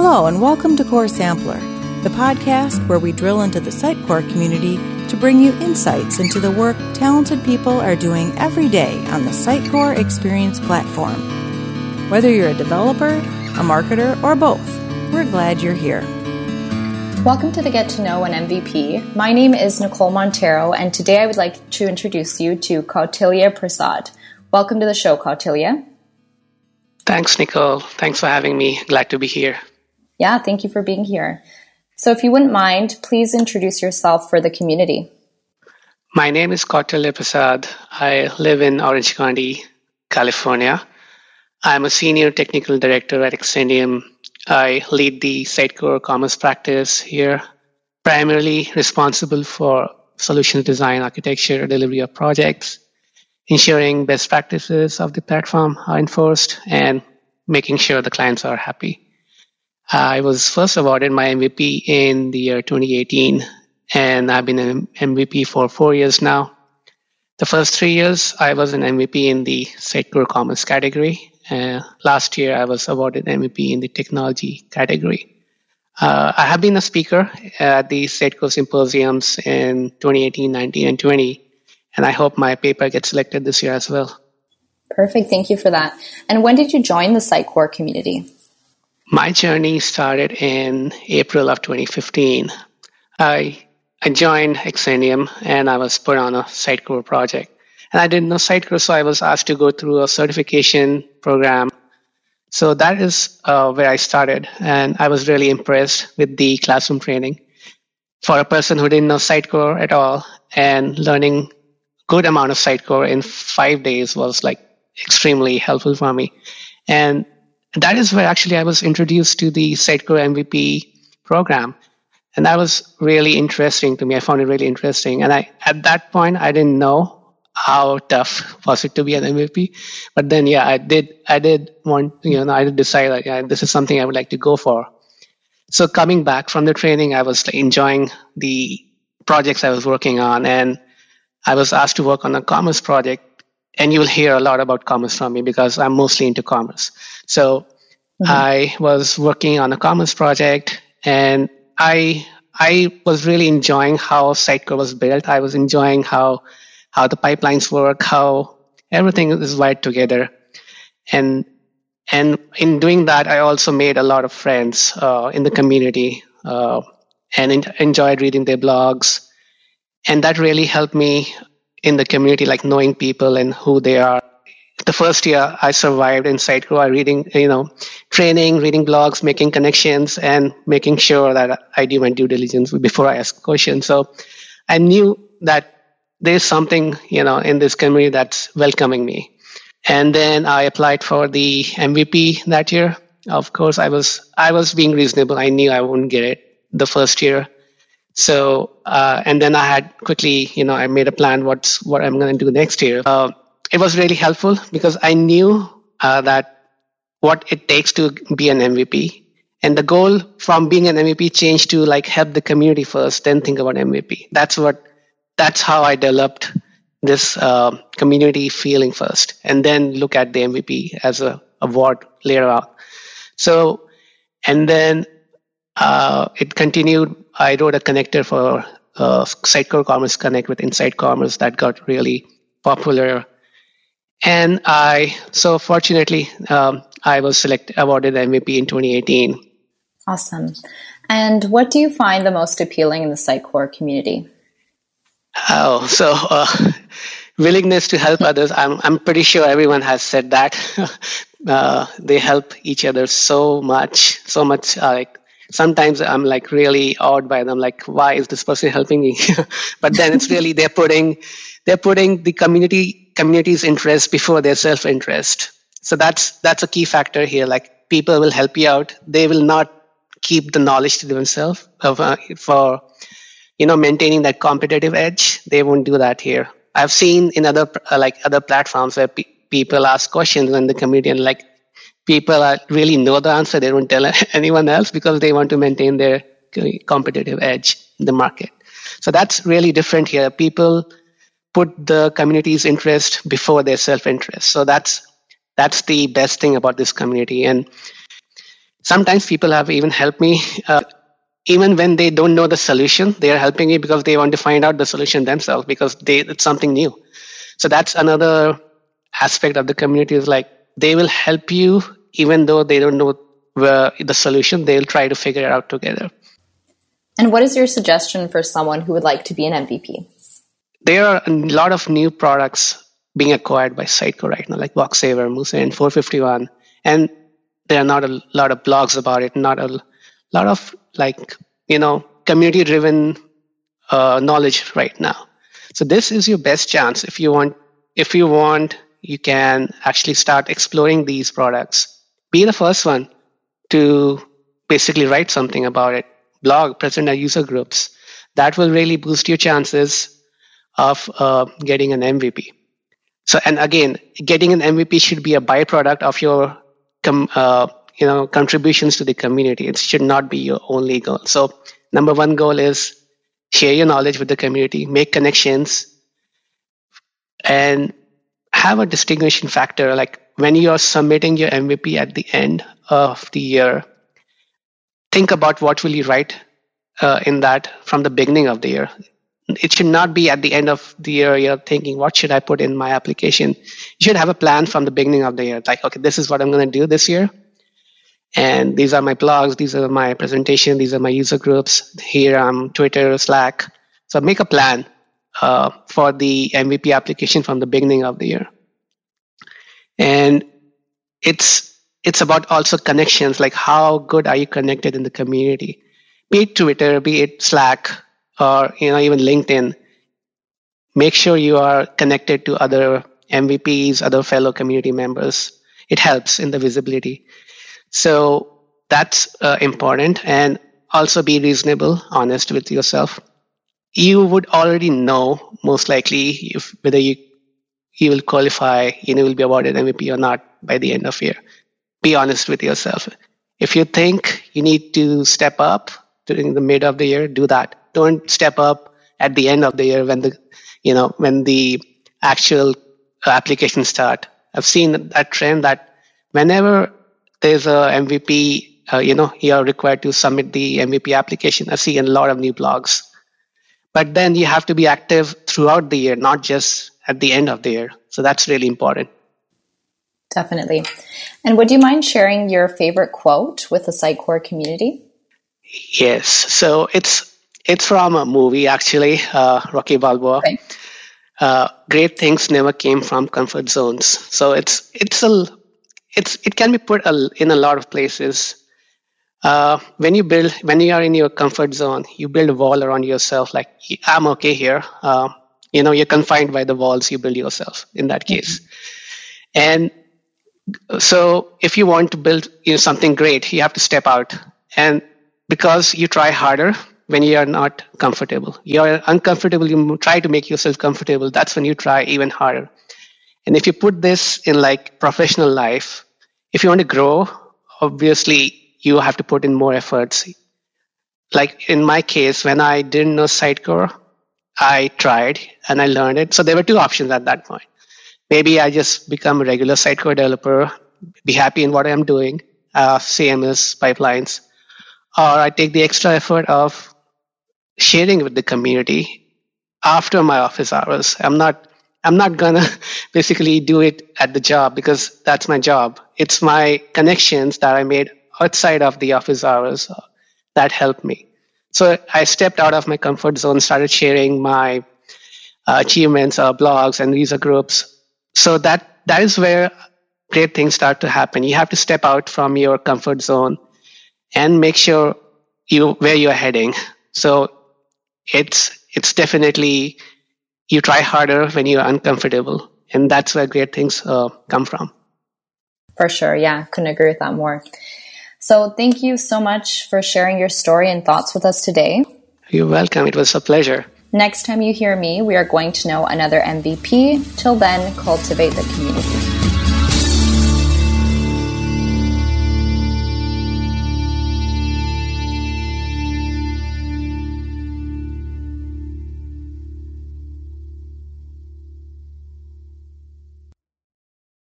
Hello, and welcome to Core Sampler, the podcast where we drill into the Sitecore community to bring you insights into the work talented people are doing every day on the Sitecore Experience platform. Whether you're a developer, a marketer, or both, we're glad you're here. Welcome to the Get to Know an MVP. My name is Nicole Montero, and today I would like to introduce you to Kautilya Prasad. Welcome to the show, Kautilya. Thanks, Nicole. Thanks for having me. Glad to be here. Yeah, thank you for being here. So, if you wouldn't mind, please introduce yourself for the community. My name is Kautilya Prasad. I live in Orange County, California. I'm a senior technical director at Xcentium. I lead the Sitecore commerce practice here, primarily responsible for solution design, architecture, delivery of projects, ensuring best practices of the platform are enforced, and making sure the clients are happy. I was first awarded my MVP in the year 2018, and I've been an MVP for four years now. The first three years, I was an MVP in the Sitecore Commerce category. Uh, last year, I was awarded MVP in the technology category. Uh, I have been a speaker at the Sitecore symposiums in 2018, 19, and 20, and I hope my paper gets selected this year as well. Perfect. Thank you for that. And when did you join the Sitecore community? My journey started in April of 2015. I, I joined Xcentium and I was put on a Sitecore project. And I didn't know Sitecore, so I was asked to go through a certification program. So that is uh, where I started. And I was really impressed with the classroom training. For a person who didn't know Sitecore at all and learning good amount of Sitecore in five days was like extremely helpful for me. And that is where actually I was introduced to the Sitecore MVP program. And that was really interesting to me. I found it really interesting. And I, at that point, I didn't know how tough was it to be an MVP. But then, yeah, I did, I did want, you know, I did decide that yeah, this is something I would like to go for. So coming back from the training, I was enjoying the projects I was working on and I was asked to work on a commerce project and you'll hear a lot about commerce from me because I'm mostly into commerce. So mm-hmm. I was working on a commerce project and I I was really enjoying how Sitecore was built. I was enjoying how how the pipelines work, how everything is wired together. And and in doing that, I also made a lot of friends uh, in the community uh, and in, enjoyed reading their blogs. And that really helped me in the community, like knowing people and who they are. The first year I survived in Sitecore, I reading, you know, training, reading blogs, making connections, and making sure that I do my due diligence before I ask questions. So I knew that there's something, you know, in this community that's welcoming me. And then I applied for the MVP that year. Of course, I was I was being reasonable. I knew I wouldn't get it the first year, so, uh, and then I had quickly, you know, I made a plan what's what I'm going to do next year. Uh, it was really helpful because I knew uh, that what it takes to be an MVP. And the goal from being an MVP changed to like help the community first, then think about MVP. That's what, that's how I developed this uh, community feeling first, and then look at the MVP as a award later on. So, and then uh, it continued I wrote a connector for uh, Sitecore Commerce Connect with Insite Commerce that got really popular. And I, so fortunately, um, I was selected, awarded the MVP in 2018. Awesome. And what do you find the most appealing in the Sitecore community? Oh, so uh, willingness to help others. I'm, I'm pretty sure everyone has said that. uh, they help each other so much, so much uh, like sometimes I'm like really awed by them, like, why is this person helping me? but then it's really they're putting they're putting the community community's interest before their self interest. So that's that's a key factor here. Like people will help you out. They will not keep the knowledge to themselves uh, for you know maintaining that competitive edge. They won't do that here. I've seen in other uh, like other platforms where pe- people ask questions in the community and like people are, really know the answer. They don't tell anyone else because they want to maintain their competitive edge in the market. So that's really different here. People put the community's interest before their self-interest. So that's that's the best thing about this community. And Sometimes people have even helped me, uh, even when they don't know the solution, they are helping me because they want to find out the solution themselves because they, it's something new. So that's another aspect of the community is like they will help you even though they don't know where the solution, they'll try to figure it out together. And what is your suggestion for someone who would like to be an MVP? There are a lot of new products being acquired by Sitecore right now, like Boxever, and Four51, and there are not a lot of blogs about it, not a lot of like you know community-driven uh, knowledge right now. So this is your best chance if you want. If you want, you can actually start exploring these products. Be the first one to basically write something about it, blog, present at user groups. That will really boost your chances of uh, getting an MVP. So, and again, getting an MVP should be a byproduct of your, com, uh, you know, contributions to the community. It should not be your only goal. So, number one goal is share your knowledge with the community, make connections, and have a distinguishing factor. Like when you are submitting your MVP at the end of the year, think about what will you write uh, in that from the beginning of the year. It should not be at the end of the year you're thinking, what should I put in my application? You should have a plan from the beginning of the year. Like, okay, this is what I'm going to do this year. And these are my blogs, these are my presentation, these are my user groups. Here I'm Twitter, Slack. So make a plan uh, for the MVP application from the beginning of the year. And it's it's about also connections, like how good are you connected in the community? Be it Twitter, be it Slack, or you know even LinkedIn. Make sure you are connected to other MVPs, other fellow community members. It helps in the visibility. So that's uh, important, and also be reasonable, honest with yourself. You would already know most likely if whether you you will qualify, you know, will be awarded MVP or not by the end of year be honest with yourself. If you think you need to step up during the mid of the year, do that. Don't step up at the end of the year when the, you know, when the actual applications start. I've seen that trend that whenever there's a MVP, uh, you know, you're required to submit the MVP application. I see a lot of new blogs. But then you have to be active throughout the year, not just at the end of the year. So that's really important. Definitely. And would you mind sharing your favorite quote with the Sitecore community? Yes. So it's it's from a movie actually, uh, Rocky Balboa. Okay. Uh, great things never came from comfort zones. So it's it's a it's it can be put a, in a lot of places. Uh, when you build when you are in your comfort zone, you build a wall around yourself. Like I'm okay here. Uh, you know, you're confined by the walls you build yourself. In that case, mm-hmm. and so if you want to build you know, something great, you have to step out. And because you try harder when you are not comfortable, you are uncomfortable, you try to make yourself comfortable. That's when you try even harder. And if you put this in like professional life, if you want to grow, obviously you have to put in more efforts. Like in my case, when I didn't know Sitecore, I tried and I learned it. So there were two options at that point maybe I just become a regular Sitecore developer, be happy in what I'm doing, uh, CMS pipelines, or I take the extra effort of sharing with the community after my office hours. I'm not I'm not gonna basically do it at the job because that's my job. It's my connections that I made outside of the office hours that helped me. So I stepped out of my comfort zone, started sharing my uh, achievements, uh, blogs, and user groups so that that is where great things start to happen. You have to step out from your comfort zone and make sure you where you're heading. So it's it's definitely you try harder when you're uncomfortable, and that's where great things uh, come from. For sure, yeah, couldn't agree with that more. So thank you so much for sharing your story and thoughts with us today. You're welcome. It was a pleasure. Next time you hear me, we are going to know another MVP. Till then, cultivate the community.